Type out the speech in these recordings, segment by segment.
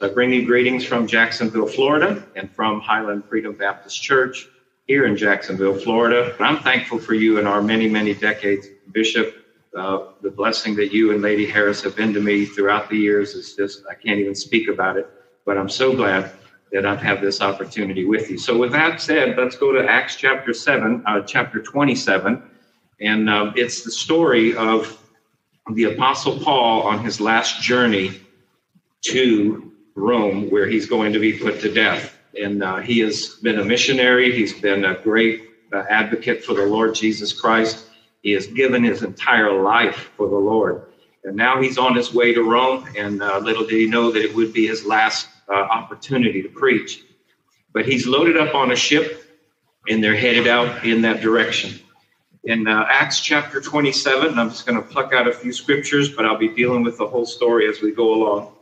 I bring you greetings from Jacksonville, Florida, and from Highland Freedom Baptist Church here in Jacksonville, Florida. And I'm thankful for you and our many, many decades. Bishop, uh, the blessing that you and Lady Harris have been to me throughout the years is just, I can't even speak about it, but I'm so glad that I've had this opportunity with you. So, with that said, let's go to Acts chapter 7, uh, chapter 27. And uh, it's the story of the Apostle Paul on his last journey to Rome, where he's going to be put to death. And uh, he has been a missionary, he's been a great uh, advocate for the Lord Jesus Christ. He has given his entire life for the Lord. And now he's on his way to Rome, and uh, little did he know that it would be his last uh, opportunity to preach. But he's loaded up on a ship, and they're headed out in that direction. In uh, Acts chapter 27, I'm just going to pluck out a few scriptures, but I'll be dealing with the whole story as we go along.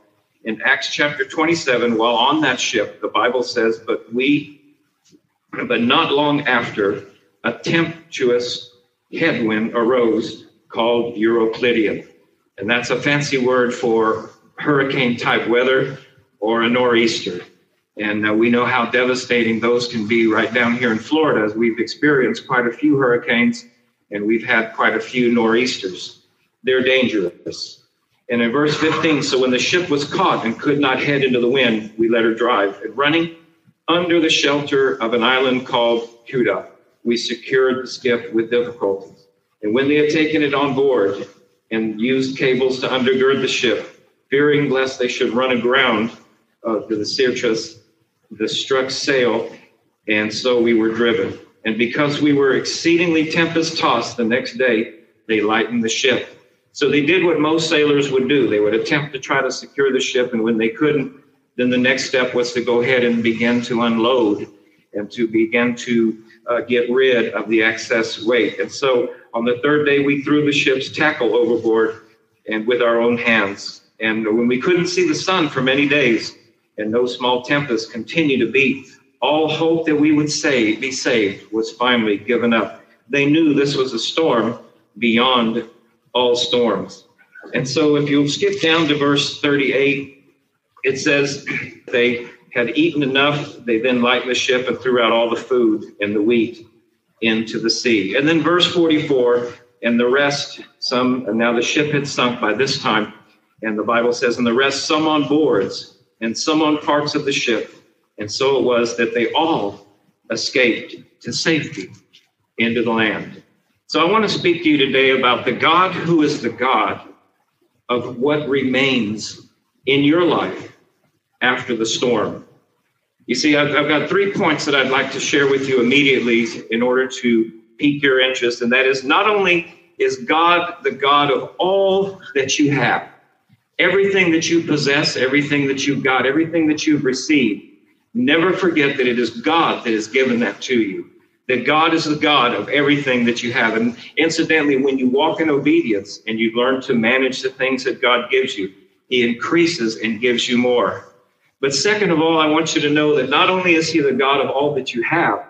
In Acts chapter 27, while on that ship, the Bible says, But we, but not long after, a tempestuous headwind arose called Euroclydon. And that's a fancy word for hurricane type weather or a nor'easter. And uh, we know how devastating those can be right down here in Florida, as we've experienced quite a few hurricanes and we've had quite a few nor'easters. They're dangerous. And in verse 15, so when the ship was caught and could not head into the wind, we let her drive. And running under the shelter of an island called Cauda, we secured the skiff with difficulty. And when they had taken it on board and used cables to undergird the ship, fearing lest they should run aground uh, the Syrtis, the struck sail, and so we were driven. And because we were exceedingly tempest tossed the next day, they lightened the ship. So they did what most sailors would do. They would attempt to try to secure the ship, and when they couldn't, then the next step was to go ahead and begin to unload and to begin to uh, get rid of the excess weight. And so on the third day, we threw the ship's tackle overboard and with our own hands. And when we couldn't see the sun for many days, and no small tempest continued to beat, all hope that we would save, be saved was finally given up. They knew this was a storm beyond all storms. And so if you skip down to verse 38, it says they had eaten enough. They then lightened the ship and threw out all the food and the wheat into the sea. And then verse 44, and the rest, some, and now the ship had sunk by this time. And the Bible says, and the rest, some on boards and some on parts of the ship. And so it was that they all escaped to safety into the land. So I want to speak to you today about the God who is the God of what remains in your life after the storm. You see, I've, I've, got three points that I'd like to share with you immediately in order to pique your interest. And that is not only is God the God of all that you have, everything that you possess, everything that you've got, everything that you've received, never forget that it is God that has given that to you. That God is the God of everything that you have. And incidentally, when you walk in obedience and you learn to manage the things that God gives you, He increases and gives you more. But second of all, I want you to know that not only is He the God of all that you have,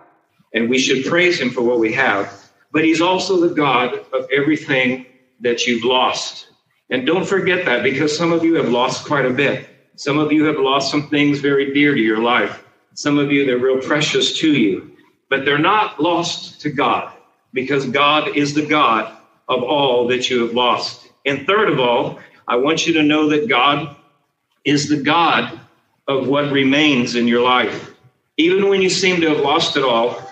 and we should praise Him for what we have, but He's also the God of everything that you've lost. And don't forget that because some of you have lost quite a bit. Some of you have lost some things very dear to your life. Some of you, they're real precious to you, but they're not lost to God because God is the God of all that you have lost. And third of all, I want you to know that God is the God of what remains in your life. Even when you seem to have lost it all,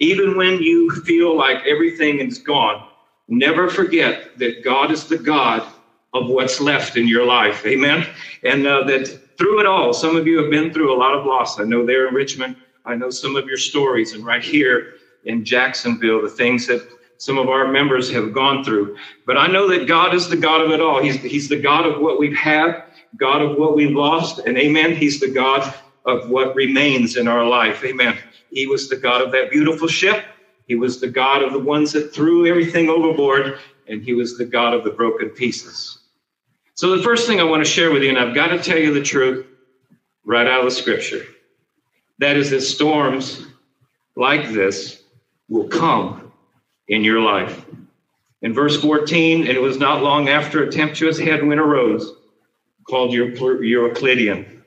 even when you feel like everything is gone, never forget that God is the God of what's left in your life. Amen. And uh, that through it all, some of you have been through a lot of loss. I know there in Richmond, I know some of your stories, and right here in Jacksonville, the things that some of our members have gone through. But I know that God is the God of it all. He's, he's the God of what we've had, God of what we've lost, and amen. He's the God of what remains in our life. Amen. He was the God of that beautiful ship. He was the God of the ones that threw everything overboard, and he was the God of the broken pieces. So, the first thing I want to share with you, and I've got to tell you the truth right out of the scripture, that is that storms like this will come in your life. In verse 14, and it was not long after a tempestuous headwind arose called Euroclydon.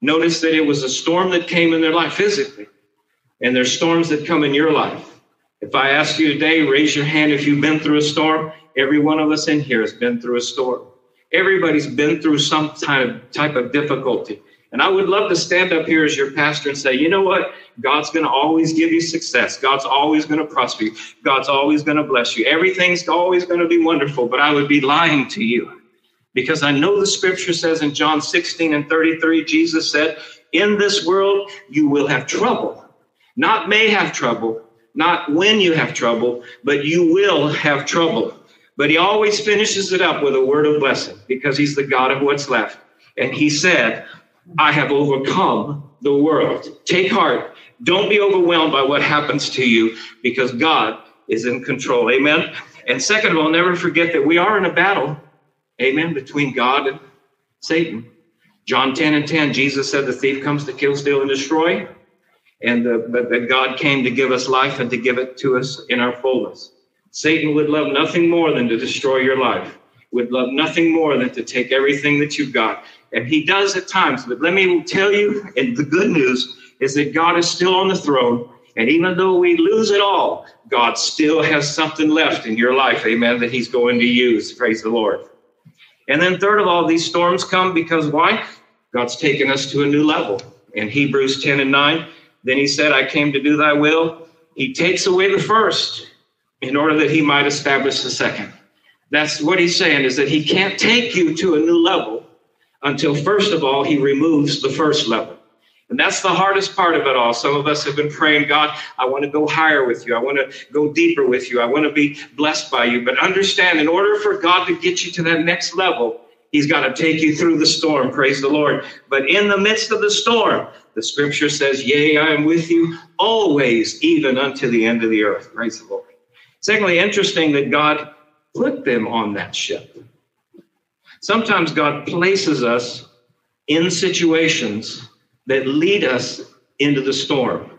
Notice that it was a storm that came in their life physically, and there's storms that come in your life. If I ask you today, raise your hand if you've been through a storm. Every one of us in here has been through a storm. Everybody's been through some kind of type of difficulty. And I would love to stand up here as your pastor and say, you know what? God's going to always give you success. God's always going to prosper you. God's always going to bless you. Everything's always going to be wonderful. But I would be lying to you because I know the scripture says in John 16 and 33, Jesus said, In this world you will have trouble. Not may have trouble, not when you have trouble, but you will have trouble. But he always finishes it up with a word of blessing because he's the God of what's left. And he said, I have overcome the world. Take heart. Don't be overwhelmed by what happens to you because God is in control. Amen. And second of all, never forget that we are in a battle. Amen. Between God and Satan. John 10 and 10, Jesus said, The thief comes to kill, steal, and destroy and the, but that God came to give us life and to give it to us in our fullness. Satan would love nothing more than to destroy your life, would love nothing more than to take everything that you've got. And he does at times, but let me tell you, and the good news is that God is still on the throne. And even though we lose it all, God still has something left in your life, amen, that he's going to use. Praise the Lord. And then, third of all, these storms come because why? God's taken us to a new level. In Hebrews 10 and 9, then he said, I came to do thy will. He takes away the first in order that he might establish the second. That's what he's saying is that he can't take you to a new level until, first of all, he removes the first level. And that's the hardest part of it all. Some of us have been praying, God, I want to go higher with you. I want to go deeper with you. I want to be blessed by you. But understand, in order for God to get you to that next level, He's got to take you through the storm. Praise the Lord. But in the midst of the storm, the scripture says, Yea, I am with you always, even unto the end of the earth. Praise the Lord. Secondly, interesting that God put them on that ship. Sometimes God places us in situations that lead us into the storm.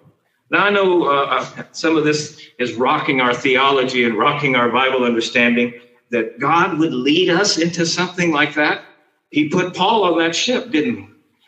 Now, I know uh, uh some of this is rocking our theology and rocking our Bible understanding that God would lead us into something like that. He put Paul on that ship, didn't he?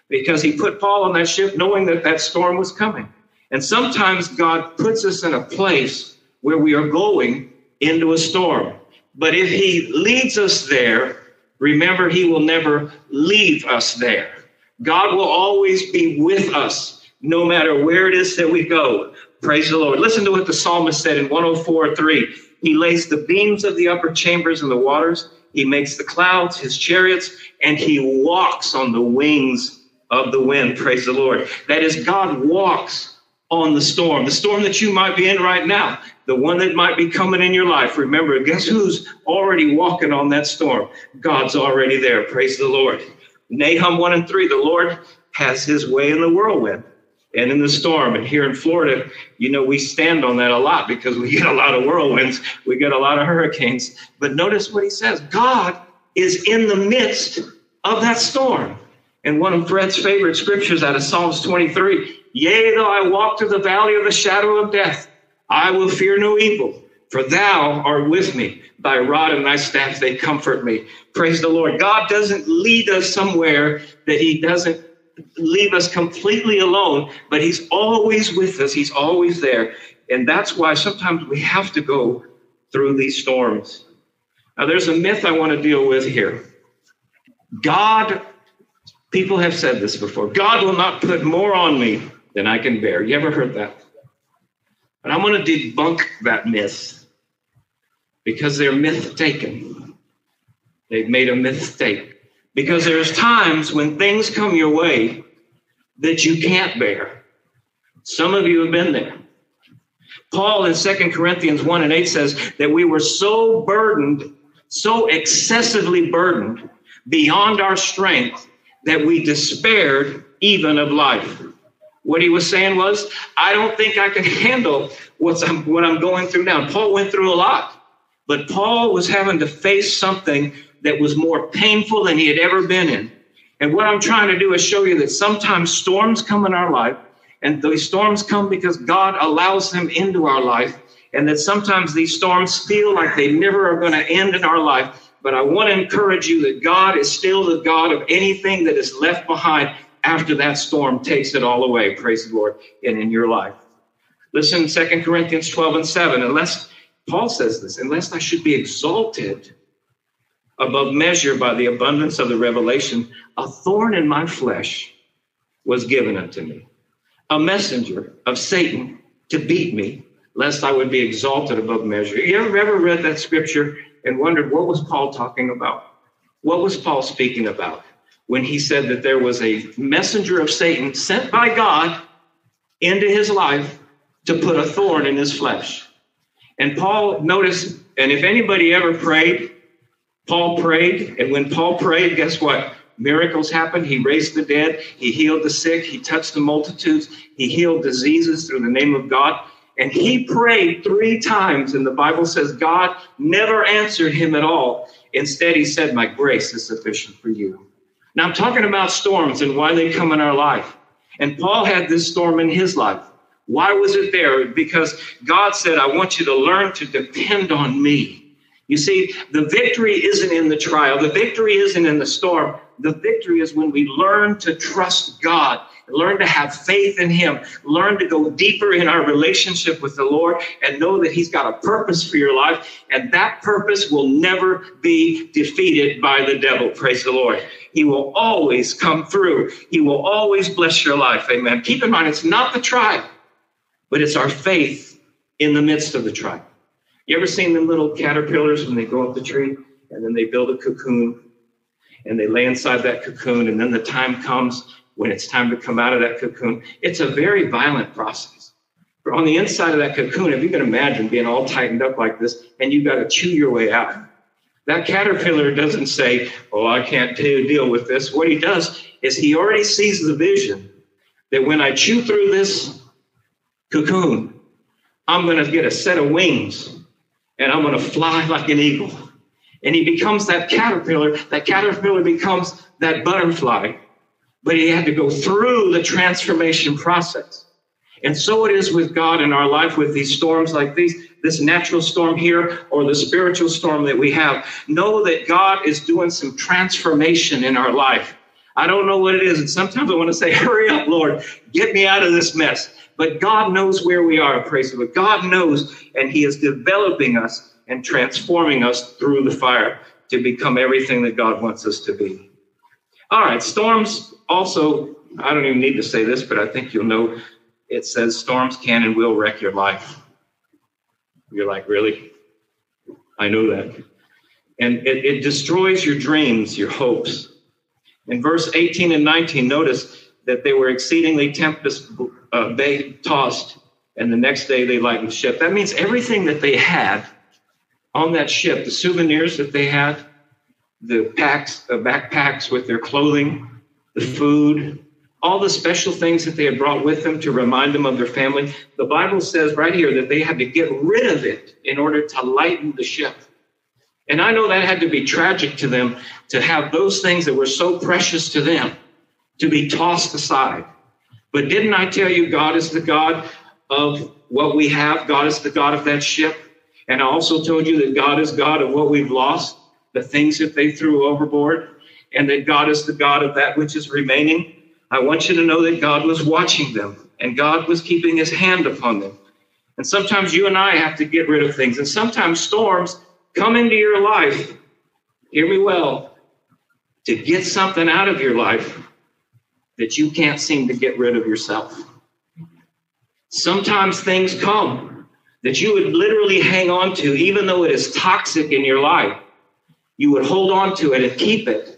because he put Paul on that ship knowing that that storm was coming. And sometimes God puts us in a place where we are going into a storm. But if he leads us there, remember, he will never leave us there. God will always be with us no matter where it is that we go. Praise the Lord. Listen to what the psalmist said in 104 3. He lays the beams of the upper chambers in the waters. He makes the clouds his chariots, and he walks on the wings of the wind. Praise the Lord. That is, God walks on the storm, the storm that you might be in right now, the one that might be coming in your life. Remember, guess who's already walking on that storm? God's already there. Praise the Lord. Nahum 1 and 3, the Lord has his way in the whirlwind and in the storm. And here in Florida, you know, we stand on that a lot because we get a lot of whirlwinds, we get a lot of hurricanes. But notice what he says God is in the midst of that storm. And one of Fred's favorite scriptures out of Psalms 23 Yea, though I walk through the valley of the shadow of death, I will fear no evil, for thou art with me. Thy rod and thy staff, they comfort me. Praise the Lord. God doesn't lead us somewhere that he doesn't leave us completely alone, but he's always with us. He's always there. And that's why sometimes we have to go through these storms. Now, there's a myth I want to deal with here. God People have said this before God will not put more on me than I can bear. You ever heard that? And I'm going to debunk that myth because they're myth taken. They've made a mistake. Because there's times when things come your way that you can't bear. Some of you have been there. Paul in Second Corinthians 1 and 8 says that we were so burdened, so excessively burdened beyond our strength that we despaired even of life. What he was saying was, I don't think I can handle what's I'm, what I'm going through now. Paul went through a lot, but Paul was having to face something that was more painful than he had ever been in. And what I'm trying to do is show you that sometimes storms come in our life, and those storms come because God allows them into our life, and that sometimes these storms feel like they never are going to end in our life. But I want to encourage you that God is still the God of anything that is left behind after that storm takes it all away. Praise the Lord. And in your life. Listen, Second Corinthians 12 and 7. Unless, Paul says this, unless I should be exalted above measure by the abundance of the revelation, a thorn in my flesh was given unto me, a messenger of Satan to beat me, lest I would be exalted above measure. You ever, ever read that scripture and wondered what was Paul talking about? What was Paul speaking about when he said that there was a messenger of Satan sent by God into his life to put a thorn in his flesh? And Paul noticed, and if anybody ever prayed, Paul prayed, and when Paul prayed, guess what? Miracles happened. He raised the dead. He healed the sick. He touched the multitudes. He healed diseases through the name of God. And he prayed three times, and the Bible says God never answered him at all. Instead, he said, My grace is sufficient for you. Now, I'm talking about storms and why they come in our life. And Paul had this storm in his life. Why was it there? Because God said, I want you to learn to depend on me. You see, the victory isn't in the trial, the victory isn't in the storm. The victory is when we learn to trust God, learn to have faith in Him, learn to go deeper in our relationship with the Lord, and know that He's got a purpose for your life. And that purpose will never be defeated by the devil. Praise the Lord. He will always come through, He will always bless your life. Amen. Keep in mind, it's not the trial, but it's our faith in the midst of the trial. You ever seen them little caterpillars when they go up the tree and then they build a cocoon and they lay inside that cocoon and then the time comes when it's time to come out of that cocoon? It's a very violent process. But on the inside of that cocoon, if you can imagine being all tightened up like this and you've got to chew your way out. That caterpillar doesn't say, Oh, I can't deal with this. What he does is he already sees the vision that when I chew through this cocoon, I'm going to get a set of wings and I'm going to fly like an eagle. And he becomes that caterpillar. That caterpillar becomes that butterfly. But he had to go through the transformation process. And so it is with God in our life with these storms like these, this natural storm here or the spiritual storm that we have. Know that God is doing some transformation in our life. I don't know what it is. And sometimes I want to say, hurry up, Lord, get me out of this mess. But God knows where we are, praise the Lord. God knows, and He is developing us and transforming us through the fire to become everything that God wants us to be. All right, storms also, I don't even need to say this, but I think you'll know it says storms can and will wreck your life. You're like, really? I know that. And it, it destroys your dreams, your hopes. In verse 18 and 19, notice that they were exceedingly tempest uh, they tossed, and the next day they lightened the ship. That means everything that they had on that ship, the souvenirs that they had, the packs, the backpacks with their clothing, the food, all the special things that they had brought with them to remind them of their family. The Bible says right here that they had to get rid of it in order to lighten the ship. And I know that had to be tragic to them to have those things that were so precious to them to be tossed aside. But didn't I tell you God is the God of what we have? God is the God of that ship. And I also told you that God is God of what we've lost, the things that they threw overboard, and that God is the God of that which is remaining. I want you to know that God was watching them and God was keeping his hand upon them. And sometimes you and I have to get rid of things. And sometimes storms come into your life, hear me well, to get something out of your life that you can't seem to get rid of yourself. Sometimes things come that you would literally hang on to, even though it is toxic in your life. You would hold on to it and keep it.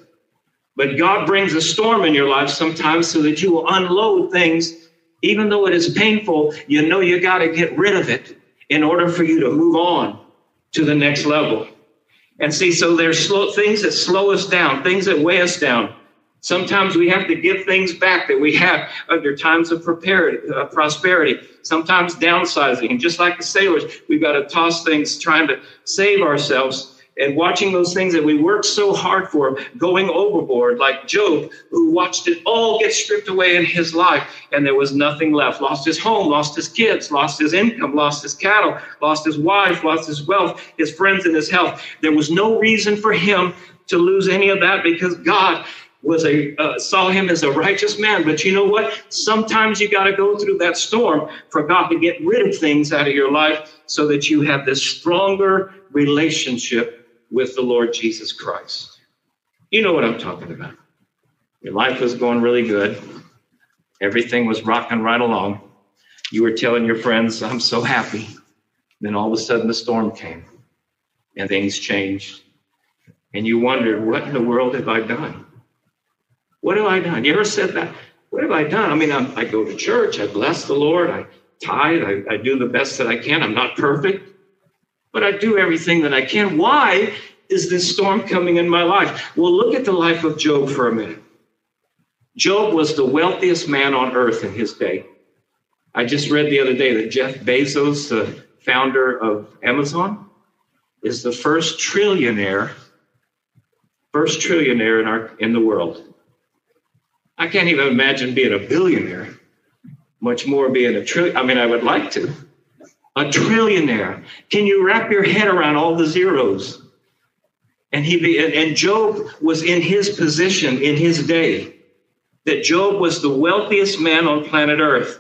But God brings a storm in your life sometimes so that you will unload things, even though it is painful. You know you got to get rid of it in order for you to move on to the next level. And see, so there's slow, things that slow us down, things that weigh us down. Sometimes we have to give things back that we have under times of uh, prosperity, sometimes downsizing. And just like the sailors, we've got to toss things trying to save ourselves and watching those things that we worked so hard for going overboard, like Job, who watched it all get stripped away in his life, and there was nothing left. Lost his home, lost his kids, lost his income, lost his cattle, lost his wife, lost his wealth, his friends, and his health. There was no reason for him to lose any of that because God was a uh, saw him as a righteous man. But you know what? Sometimes you got to go through that storm for God to get rid of things out of your life so that you have this stronger relationship with the Lord Jesus Christ. You know what I'm talking about. Your life was going really good. Everything was rocking right along. You were telling your friends, I'm so happy. Then all of a sudden the storm came and things changed. And you wondered, what in the world have I done? What have I done? You ever said that? What have I done? I mean, I'm, i go to church, I bless the Lord, I tithe, I, I do the best that I can. I'm not perfect, but I do everything that I can. Why is this storm coming in my life? Well, look at the life of Job for a minute. Job was the wealthiest man on earth in his day. I just read the other day that Jeff Bezos, the founder of Amazon, is the first trillionaire, first trillionaire in our in the world. I can't even imagine being a billionaire, much more being a trillion. I mean, I would like to. A trillionaire. Can you wrap your head around all the zeros? And he and, Job was in his position in his day. That Job was the wealthiest man on planet Earth.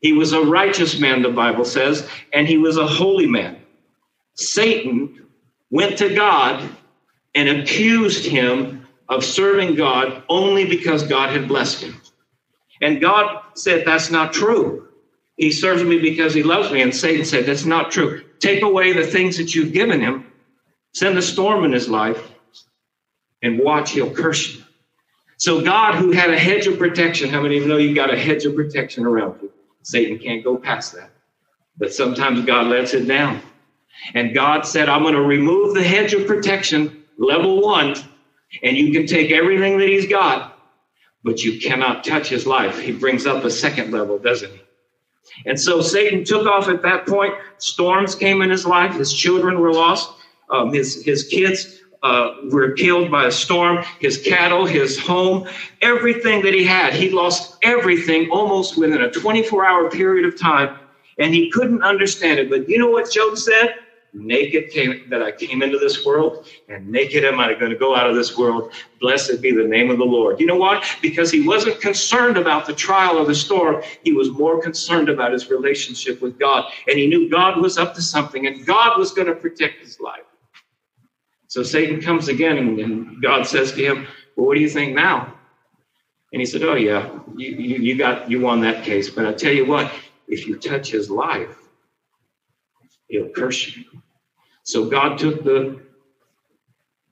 He was a righteous man, the Bible says, and he was a holy man. Satan went to God and accused him of serving God only because God had blessed him. And God said, That's not true. He serves me because he loves me. And Satan said, That's not true. Take away the things that you've given him, send a storm in his life, and watch, he'll curse you. So, God, who had a hedge of protection, how many of you know you got a hedge of protection around you? Satan can't go past that. But sometimes God lets it down. And God said, I'm going to remove the hedge of protection, level one, and you can take everything that he's got, but you cannot touch his life. He brings up a second level, doesn't he? And so Satan took off at that point. Storms came in his life. His children were lost. Um, his, his kids uh, were killed by a storm. His cattle, his home, everything that he had. He lost everything almost within a 24 hour period of time. And he couldn't understand it. But you know what Job said? Naked came, that I came into this world, and naked am I going to go out of this world. Blessed be the name of the Lord. You know what? Because he wasn't concerned about the trial or the storm. He was more concerned about his relationship with God. And he knew God was up to something, and God was going to protect his life. So Satan comes again, and, God says to him, Well, what do you think now? And he said, Oh, yeah, you, you, you got you won that case. But I tell you what, if you touch his life, he'll curse you. So God took the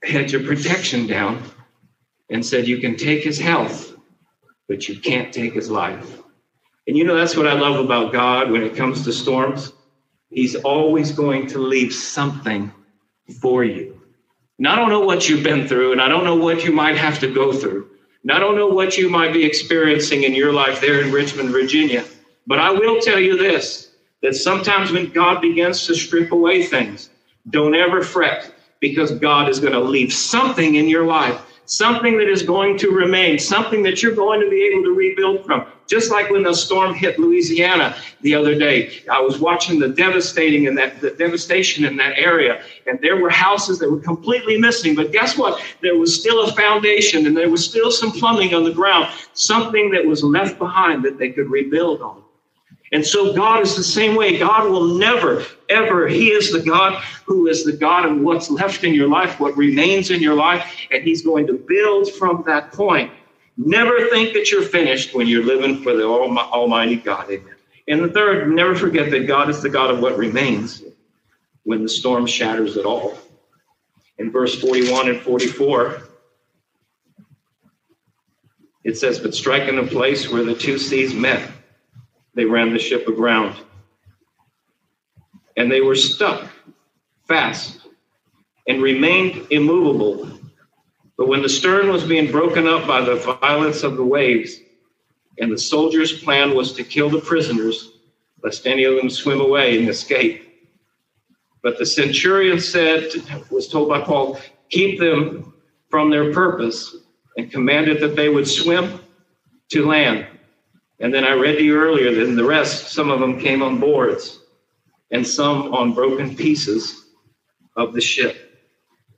hedge of protection down and said, You can take his health, but you can't take his life. And you know, that's what I love about God when it comes to storms. He's always going to leave something for you. And I don't know what you've been through, and I don't know what you might have to go through. And I don't know what you might be experiencing in your life there in Richmond, Virginia. But I will tell you this that sometimes when God begins to strip away things, don't ever fret because God is going to leave something in your life, something that is going to remain, something that you're going to be able to rebuild from. Just like when the storm hit Louisiana the other day, I was watching the devastating and that the devastation in that area, and there were houses that were completely missing. But guess what? There was still a foundation, and there was still some plumbing on the ground, something that was left behind that they could rebuild on. And so God is the same way. God will never, ever, He is the God who is the God of what's left in your life, what remains in your life, and He's going to build from that point. Never think that you're finished when you're living for the Almighty God. Amen. And the third, never forget that God is the God of what remains when the storm shatters it all. In verse 41 and 44, it says, But striking a place where the two seas met, they ran the ship aground. And they were stuck fast and remained immovable. But when the stern was being broken up by the violence of the waves, and the soldiers' plan was to kill the prisoners, lest any of them swim away and escape. But the centurion said, was told by Paul, keep them from their purpose, and commanded that they would swim to land. And then I read to you earlier that the rest, some of them came on boards and some on broken pieces of the ship.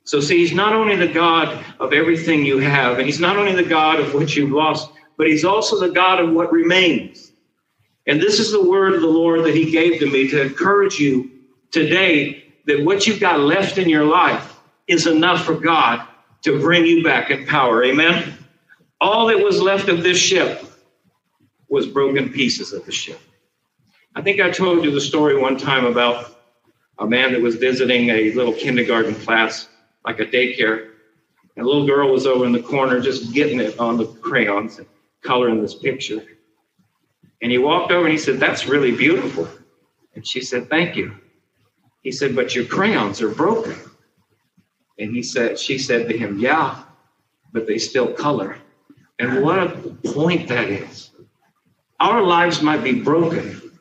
So, see, he's not only the God of everything you have, and he's not only the God of what you've lost, but he's also the God of what remains. And this is the word of the Lord that he gave to me to encourage you today that what you've got left in your life is enough for God to bring you back in power. Amen. All that was left of this ship was broken pieces of the ship. I think I told you the story one time about a man that was visiting a little kindergarten class like a daycare. And a little girl was over in the corner just getting it on the crayons and coloring this picture. And he walked over and he said, That's really beautiful. And she said, Thank you. He said, But your crayons are broken. And he said, she said to him, Yeah, but they still color. And what a point that is. Our lives might be broken,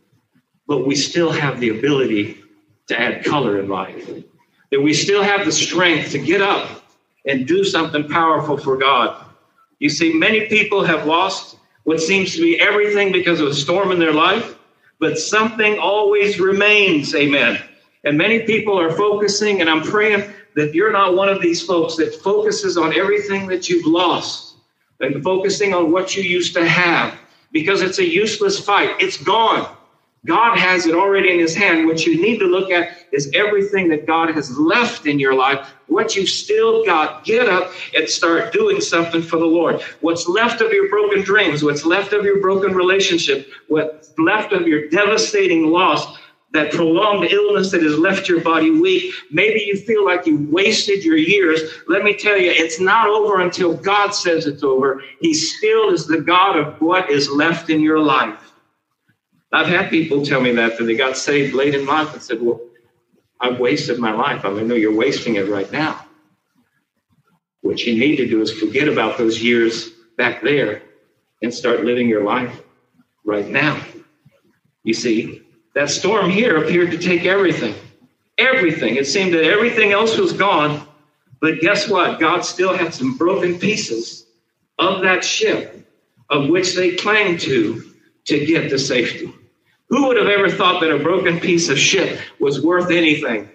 but we still have the ability to add color in life that we still have the strength to get up and do something powerful for God. You see, many people have lost what seems to be everything because of a storm in their life, but something always remains. Amen. And many people are focusing, and I'm praying that you're not one of these folks that focuses on everything that you've lost and focusing on what you used to have because it's a useless fight. It's gone. God has it already in his hand. What you need to look at is everything that God has left in your life, what you've still got. Get up and start doing something for the Lord. What's left of your broken dreams, what's left of your broken relationship, what's left of your devastating loss, that prolonged illness that has left your body weak. Maybe you feel like you wasted your years. Let me tell you, it's not over until God says it's over. He still is the God of what is left in your life. I've had people tell me that, that they got saved late in life and said, Well, I've wasted my life. I mean, no, you're wasting it right now. What you need to do is forget about those years back there and start living your life right now. You see, that storm here appeared to take everything. Everything. It seemed that everything else was gone. But guess what? God still had some broken pieces of that ship of which they claimed to to get to safety. Who would have ever thought that a broken piece of ship was worth anything?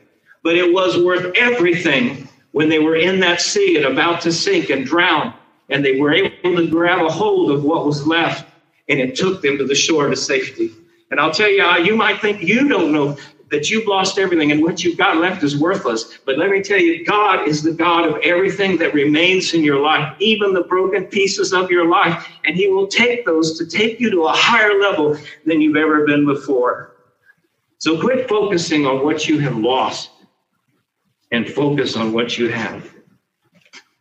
But it was worth everything when they were in that sea and about to sink and drown, and they were able to grab a hold of what was left, and it took them to the shore to safety. And I'll tell you, uh, you might think you don't know that you've lost everything and what you've got left is worthless. But let me tell you, God is the God of everything that remains in your life, even the broken pieces of your life. And He will take those to take you to a higher level than you've ever been before. So quit focusing on what you have lost and focus on what you have.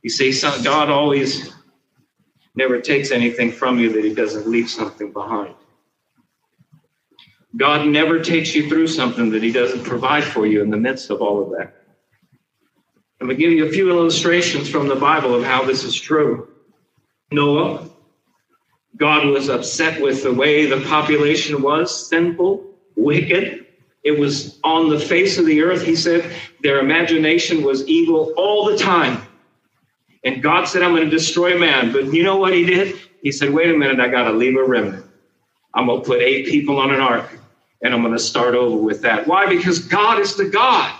You see, God always never takes anything from you that He doesn't leave something behind. God never takes you through something that He doesn't provide for you in the midst of all of that. I'm going to give you a few illustrations from the Bible of how this is true. Noah, God was upset with the way the population was sinful, wicked. It was on the face of the earth. He said their imagination was evil all the time. And God said, I'm going to destroy man. But you know what he did? He said, wait a minute, I got to leave a remnant. I'm going to put eight people on an ark and I'm going to start over with that. Why? Because God is the God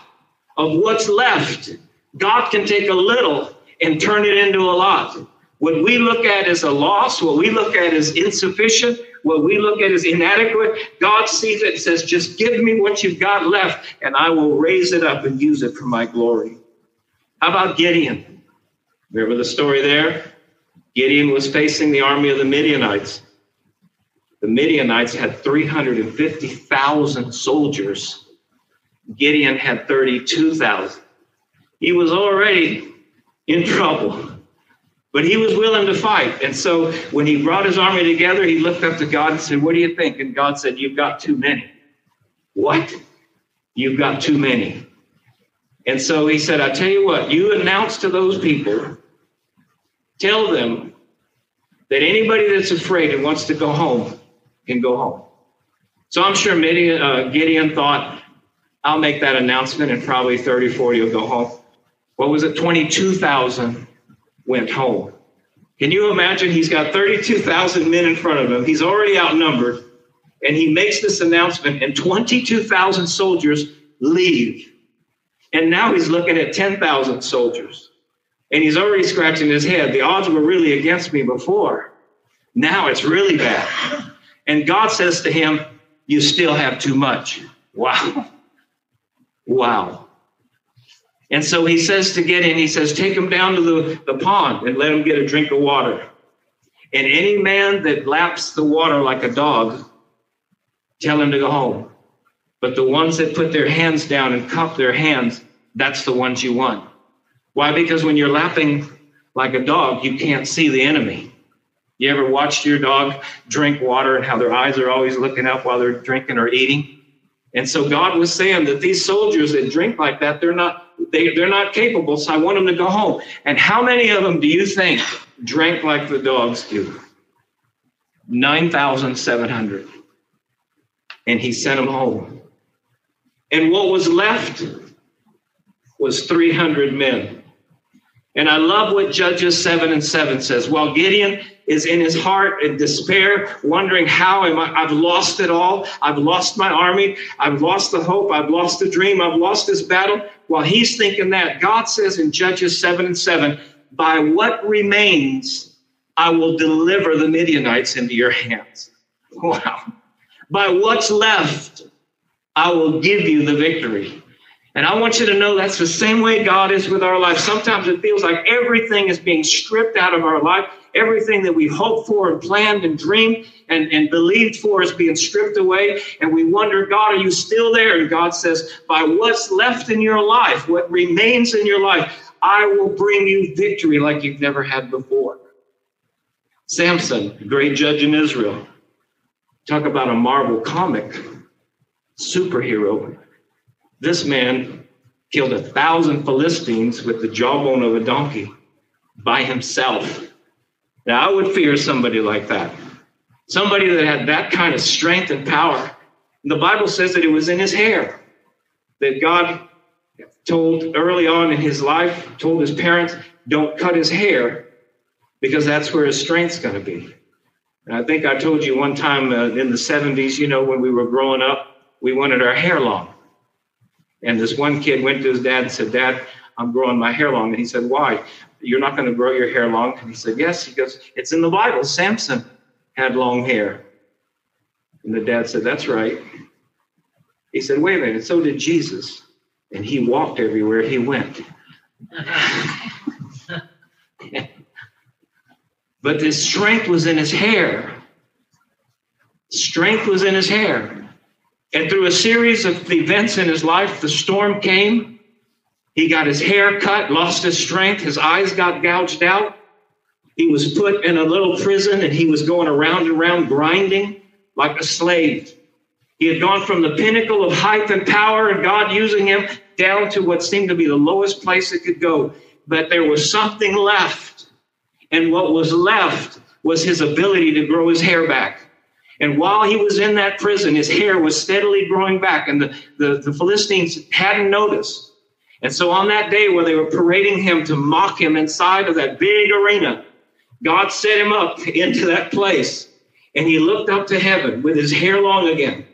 of what's left. God can take a little and turn it into a lot. What we look at as a loss, what we look at as insufficient, what we look at as inadequate, God sees it and says, just give me what you've got left, and I will raise it up and use it for my glory. How about Gideon? Remember the story there? Gideon was facing the army of the Midianites. The Midianites had 350,000 soldiers. Gideon had 32,000. He was already in trouble, but he was willing to fight. And so when he brought his army together, he looked up to God and said, What do you think? And God said, You've got too many. What? You've got too many. And so he said, I tell you what, you announce to those people, tell them that anybody that's afraid and wants to go home, can go home. So I'm sure uh, Gideon thought, I'll make that announcement and probably 30, 40 will go home. What was it? 22,000 went home. Can you imagine? He's got 32,000 men in front of him. He's already outnumbered. And he makes this announcement, and 22,000 soldiers leave. And now he's looking at 10,000 soldiers. And he's already scratching his head. The odds were really against me before. Now it's really bad. And God says to him, You still have too much. Wow. Wow. And so he says to Gideon, he says, Take him down to the, the pond and let him get a drink of water. And any man that laps the water like a dog, tell him to go home. But the ones that put their hands down and cup their hands, that's the ones you want. Why? Because when you're lapping like a dog, you can't see the enemy. You ever watched your dog drink water and how their eyes are always looking up while they're drinking or eating? And so God was saying that these soldiers that drink like that, they're not they, they're not capable, so I want them to go home. And how many of them do you think drank like the dogs do? 9,700. And he sent them home. And what was left was 300 men. And I love what Judges 7 and 7 says. While Gideon is in his heart in despair, wondering how am I, I've lost it all. I've lost my army. I've lost the hope. I've lost the dream. I've lost this battle. While he's thinking that, God says in Judges 7 and 7, by what remains, I will deliver the Midianites into your hands. Wow. By what's left, I will give you the victory. And I want you to know that's the same way God is with our life. Sometimes it feels like everything is being stripped out of our life everything that we hoped for and planned and dreamed and, and believed for is being stripped away. And we wonder, God, are you still there? And God says, by what's left in your life, what remains in your life, I will bring you victory like you've never had before. Samson, great judge in Israel. Talk about a Marvel comic superhero. This man killed a thousand Philistines with the jawbone of a donkey by himself. Now, I would fear somebody like that. Somebody that had that kind of strength and power. The Bible says that it was in his hair. That God told early on in his life, told his parents, don't cut his hair because that's where his strength's going to be. And I think I told you one time uh, in the 70s, you know, when we were growing up, we wanted our hair long. And this one kid went to his dad and said, Dad, I'm growing my hair long. And he said, Why? You're not going to grow your hair long? And he said, Yes. He goes, It's in the Bible. Samson had long hair. And the dad said, That's right. He said, Wait a minute. So did Jesus. And he walked everywhere he went. but his strength was in his hair. Strength was in his hair. And through a series of events in his life, the storm came he got his hair cut, lost his strength, his eyes got gouged out. He was put in a little prison and he was going around and around grinding like a slave. He had gone from the pinnacle of height and power and God using him down to what seemed to be the lowest place it could go. But there was something left. And what was left was his ability to grow his hair back. And while he was in that prison, his hair was steadily growing back. And the, the, the Philistines hadn't noticed. And so on that day where they were parading him to mock him inside of that big arena, God set him up into that place. And he looked up to heaven with his hair long again.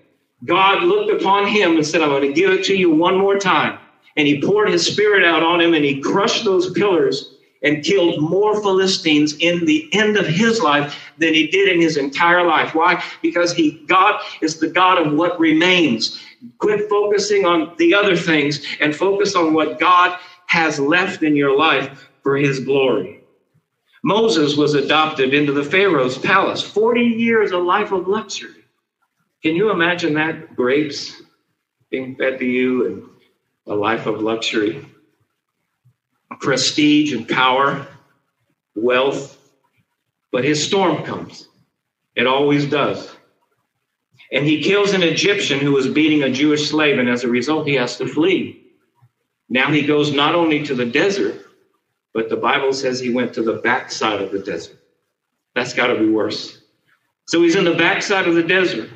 God looked upon him and said, I'm going to give it to you one more time. And he poured his spirit out on him and he crushed those pillars and killed more Philistines in the end of his life than he did in his entire life. Why? Because he God is the God of what remains. Quit focusing on the other things and focus on what God has left in your life for his glory. Moses was adopted into the Pharaoh's palace, 40 years, a life of luxury. Can you imagine that? Grapes being fed to you and a life of luxury, prestige and power, wealth. But his storm comes. It always does. And he kills an Egyptian who was beating a Jewish slave, and as a result, he has to flee. Now he goes not only to the desert, but the Bible says he went to the backside of the desert. That's got to be worse. So he's in the backside of the desert,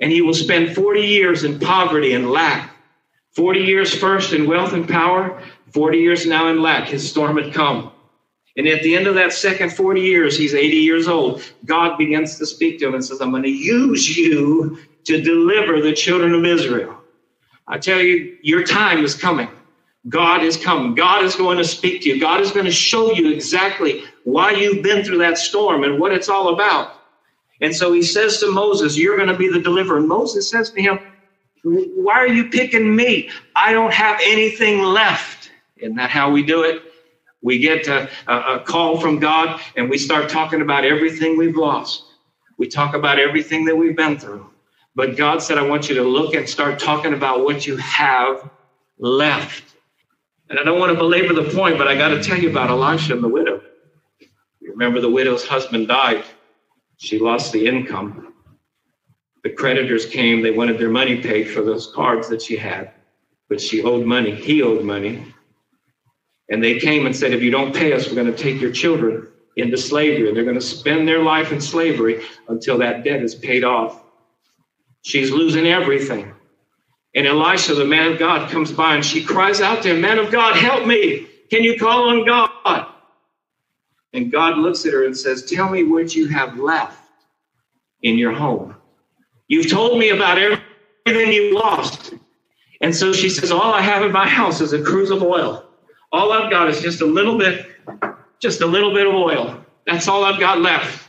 and he will spend 40 years in poverty and lack. 40 years first in wealth and power, 40 years now in lack. His storm had come. And at the end of that second 40 years, he's 80 years old. God begins to speak to him and says, I'm going to use you to deliver the children of Israel. I tell you, your time is coming God is coming. God is going to speak to you. God is going to show you exactly why you've been through that storm and what it's all about. And so he says to Moses, You're going to be the deliverer. And Moses says to him, Why are you picking me? I don't have anything left. Isn't that how we do it? We get a, a, call from God and we start talking about everything we've lost. We talk about everything that we've been through. But God said, I want you to look and start talking about what you have left. And I don't want to belabor the point, but I got to tell you about Elisha and the widow. You remember the widow's husband died. She lost the income. The creditors came, they wanted their money paid for those cards that she had, but she owed money. He owed money. And they came and said, if you don't pay us, we're going to take your children into slavery. And they're going to spend their life in slavery until that debt is paid off. She's losing everything. And Elisha, the man of God, comes by and she cries out to him, Man of God, help me. Can you call on God? And God looks at her and says, Tell me what you have left in your home. You've told me about everything you lost. And so she says, All I have in my house is a cruse of oil. All I've got is just a little bit, just a little bit of oil. That's all I've got left.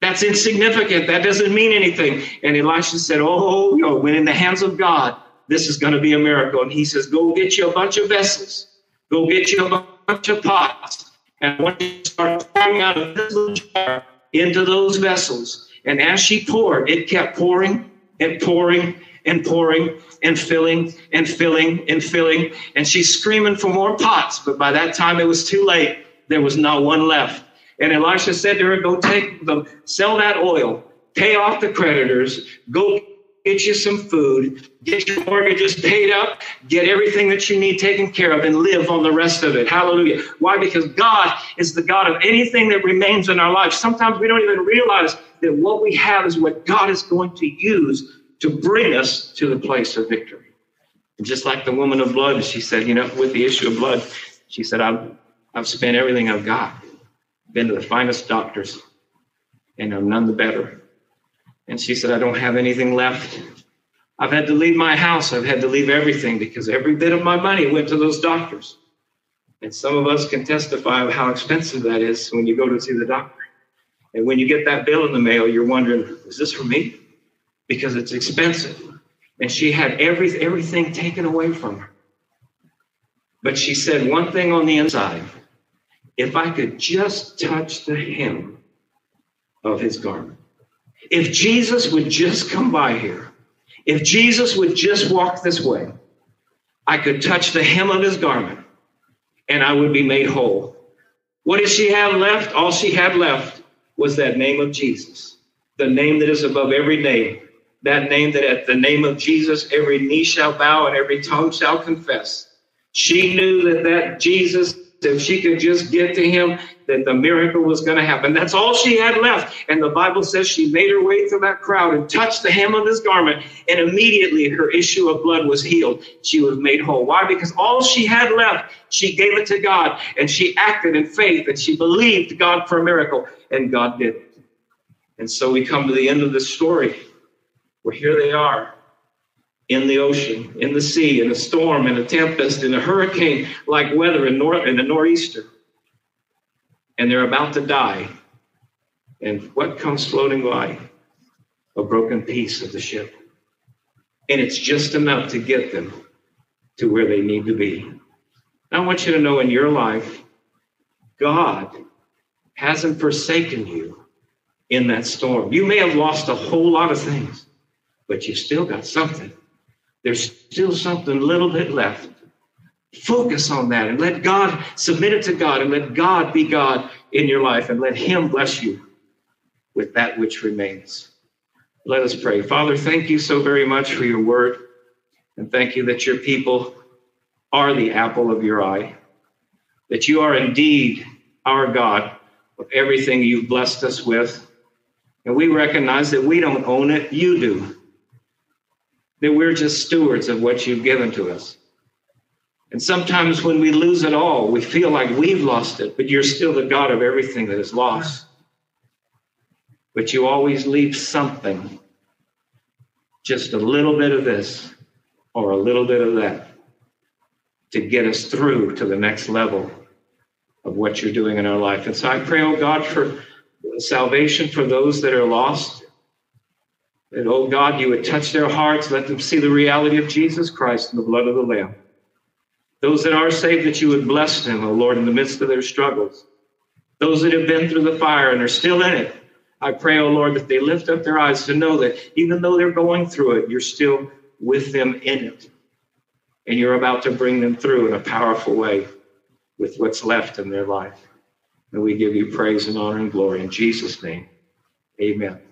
That's insignificant. That doesn't mean anything. And Elisha said, Oh, no, when in the hands of God, this is going to be a miracle. And he says, Go get you a bunch of vessels. Go get you a bunch of pots. And when you start pouring out of this little jar into those vessels, and as she poured, it kept pouring and pouring and pouring and filling and filling and filling. And she's screaming for more pots. But by that time, it was too late. There was not one left. And Elisha said to her, Go take them, sell that oil, pay off the creditors, go get you some food, get your mortgages paid up, get everything that you need taken care of, and live on the rest of it. Hallelujah. Why? Because God is the God of anything that remains in our lives. Sometimes we don't even realize that what we have is what God is going to use to bring us to the place of victory. And just like the woman of blood, she said, you know, with the issue of blood, she said, I've, I've spent everything I've got, been to the finest doctors, and I'm none the better. And she said, I don't have anything left. I've had to leave my house. I've had to leave everything because every bit of my money went to those doctors. And some of us can testify of how expensive that is when you go to see the doctor. And when you get that bill in the mail, you're wondering, is this for me? Because it's expensive. And she had every, everything taken away from her. But she said one thing on the inside if I could just touch the hem of his garment, if Jesus would just come by here, if Jesus would just walk this way, I could touch the hem of his garment and I would be made whole. What did she have left? All she had left was that name of Jesus, the name that is above every name that name that at the name of Jesus, every knee shall bow and every tongue shall confess. She knew that that Jesus, if she could just get to him, that the miracle was going to happen. That's all she had left. And the Bible says she made her way through that crowd and touched the hem of his garment, and immediately her issue of blood was healed. She was made whole. Why? Because all she had left, she gave it to God, and she acted in faith, and she believed God for a miracle, and God did. And so we come to the end of this story where here they are in the ocean, in the sea, in a storm, in a tempest, in a hurricane like weather in, nor- in a nor'easter. And they're about to die. And what comes floating by? A broken piece of the ship. And it's just enough to get them to where they need to be. I want you to know in your life, God hasn't forsaken you in that storm. You may have lost a whole lot of things, but you still got something. There's still something a little bit left. Focus on that and let God submit it to God and let God be God in your life and let Him bless you with that which remains. Let us pray. Father, thank you so very much for your word. And thank you that your people are the apple of your eye, that you are indeed our God of everything you've blessed us with. And we recognize that we don't own it, you do that we're just stewards of what you've given to us. And sometimes when we lose it all, we feel like we've lost it, but you're still the God of everything that is lost. But you always leave something, just a little bit of this or a little bit of that. to get us through to the next level of what you're doing in our life. And so I pray, oh God, for salvation for those that are lost. That, oh God, you would touch their hearts, let them see the reality of Jesus Christ and the blood of the Lamb. Those that are saved, that you would bless them, oh Lord, in the midst of their struggles. Those that have been through the fire and are still in it, I pray, oh Lord, that they lift up their eyes to know that even though they're going through it, you're still with them in it. And you're about to bring them through in a powerful way with what's left in their life. And we give you praise and honor and glory in Jesus' name. Amen.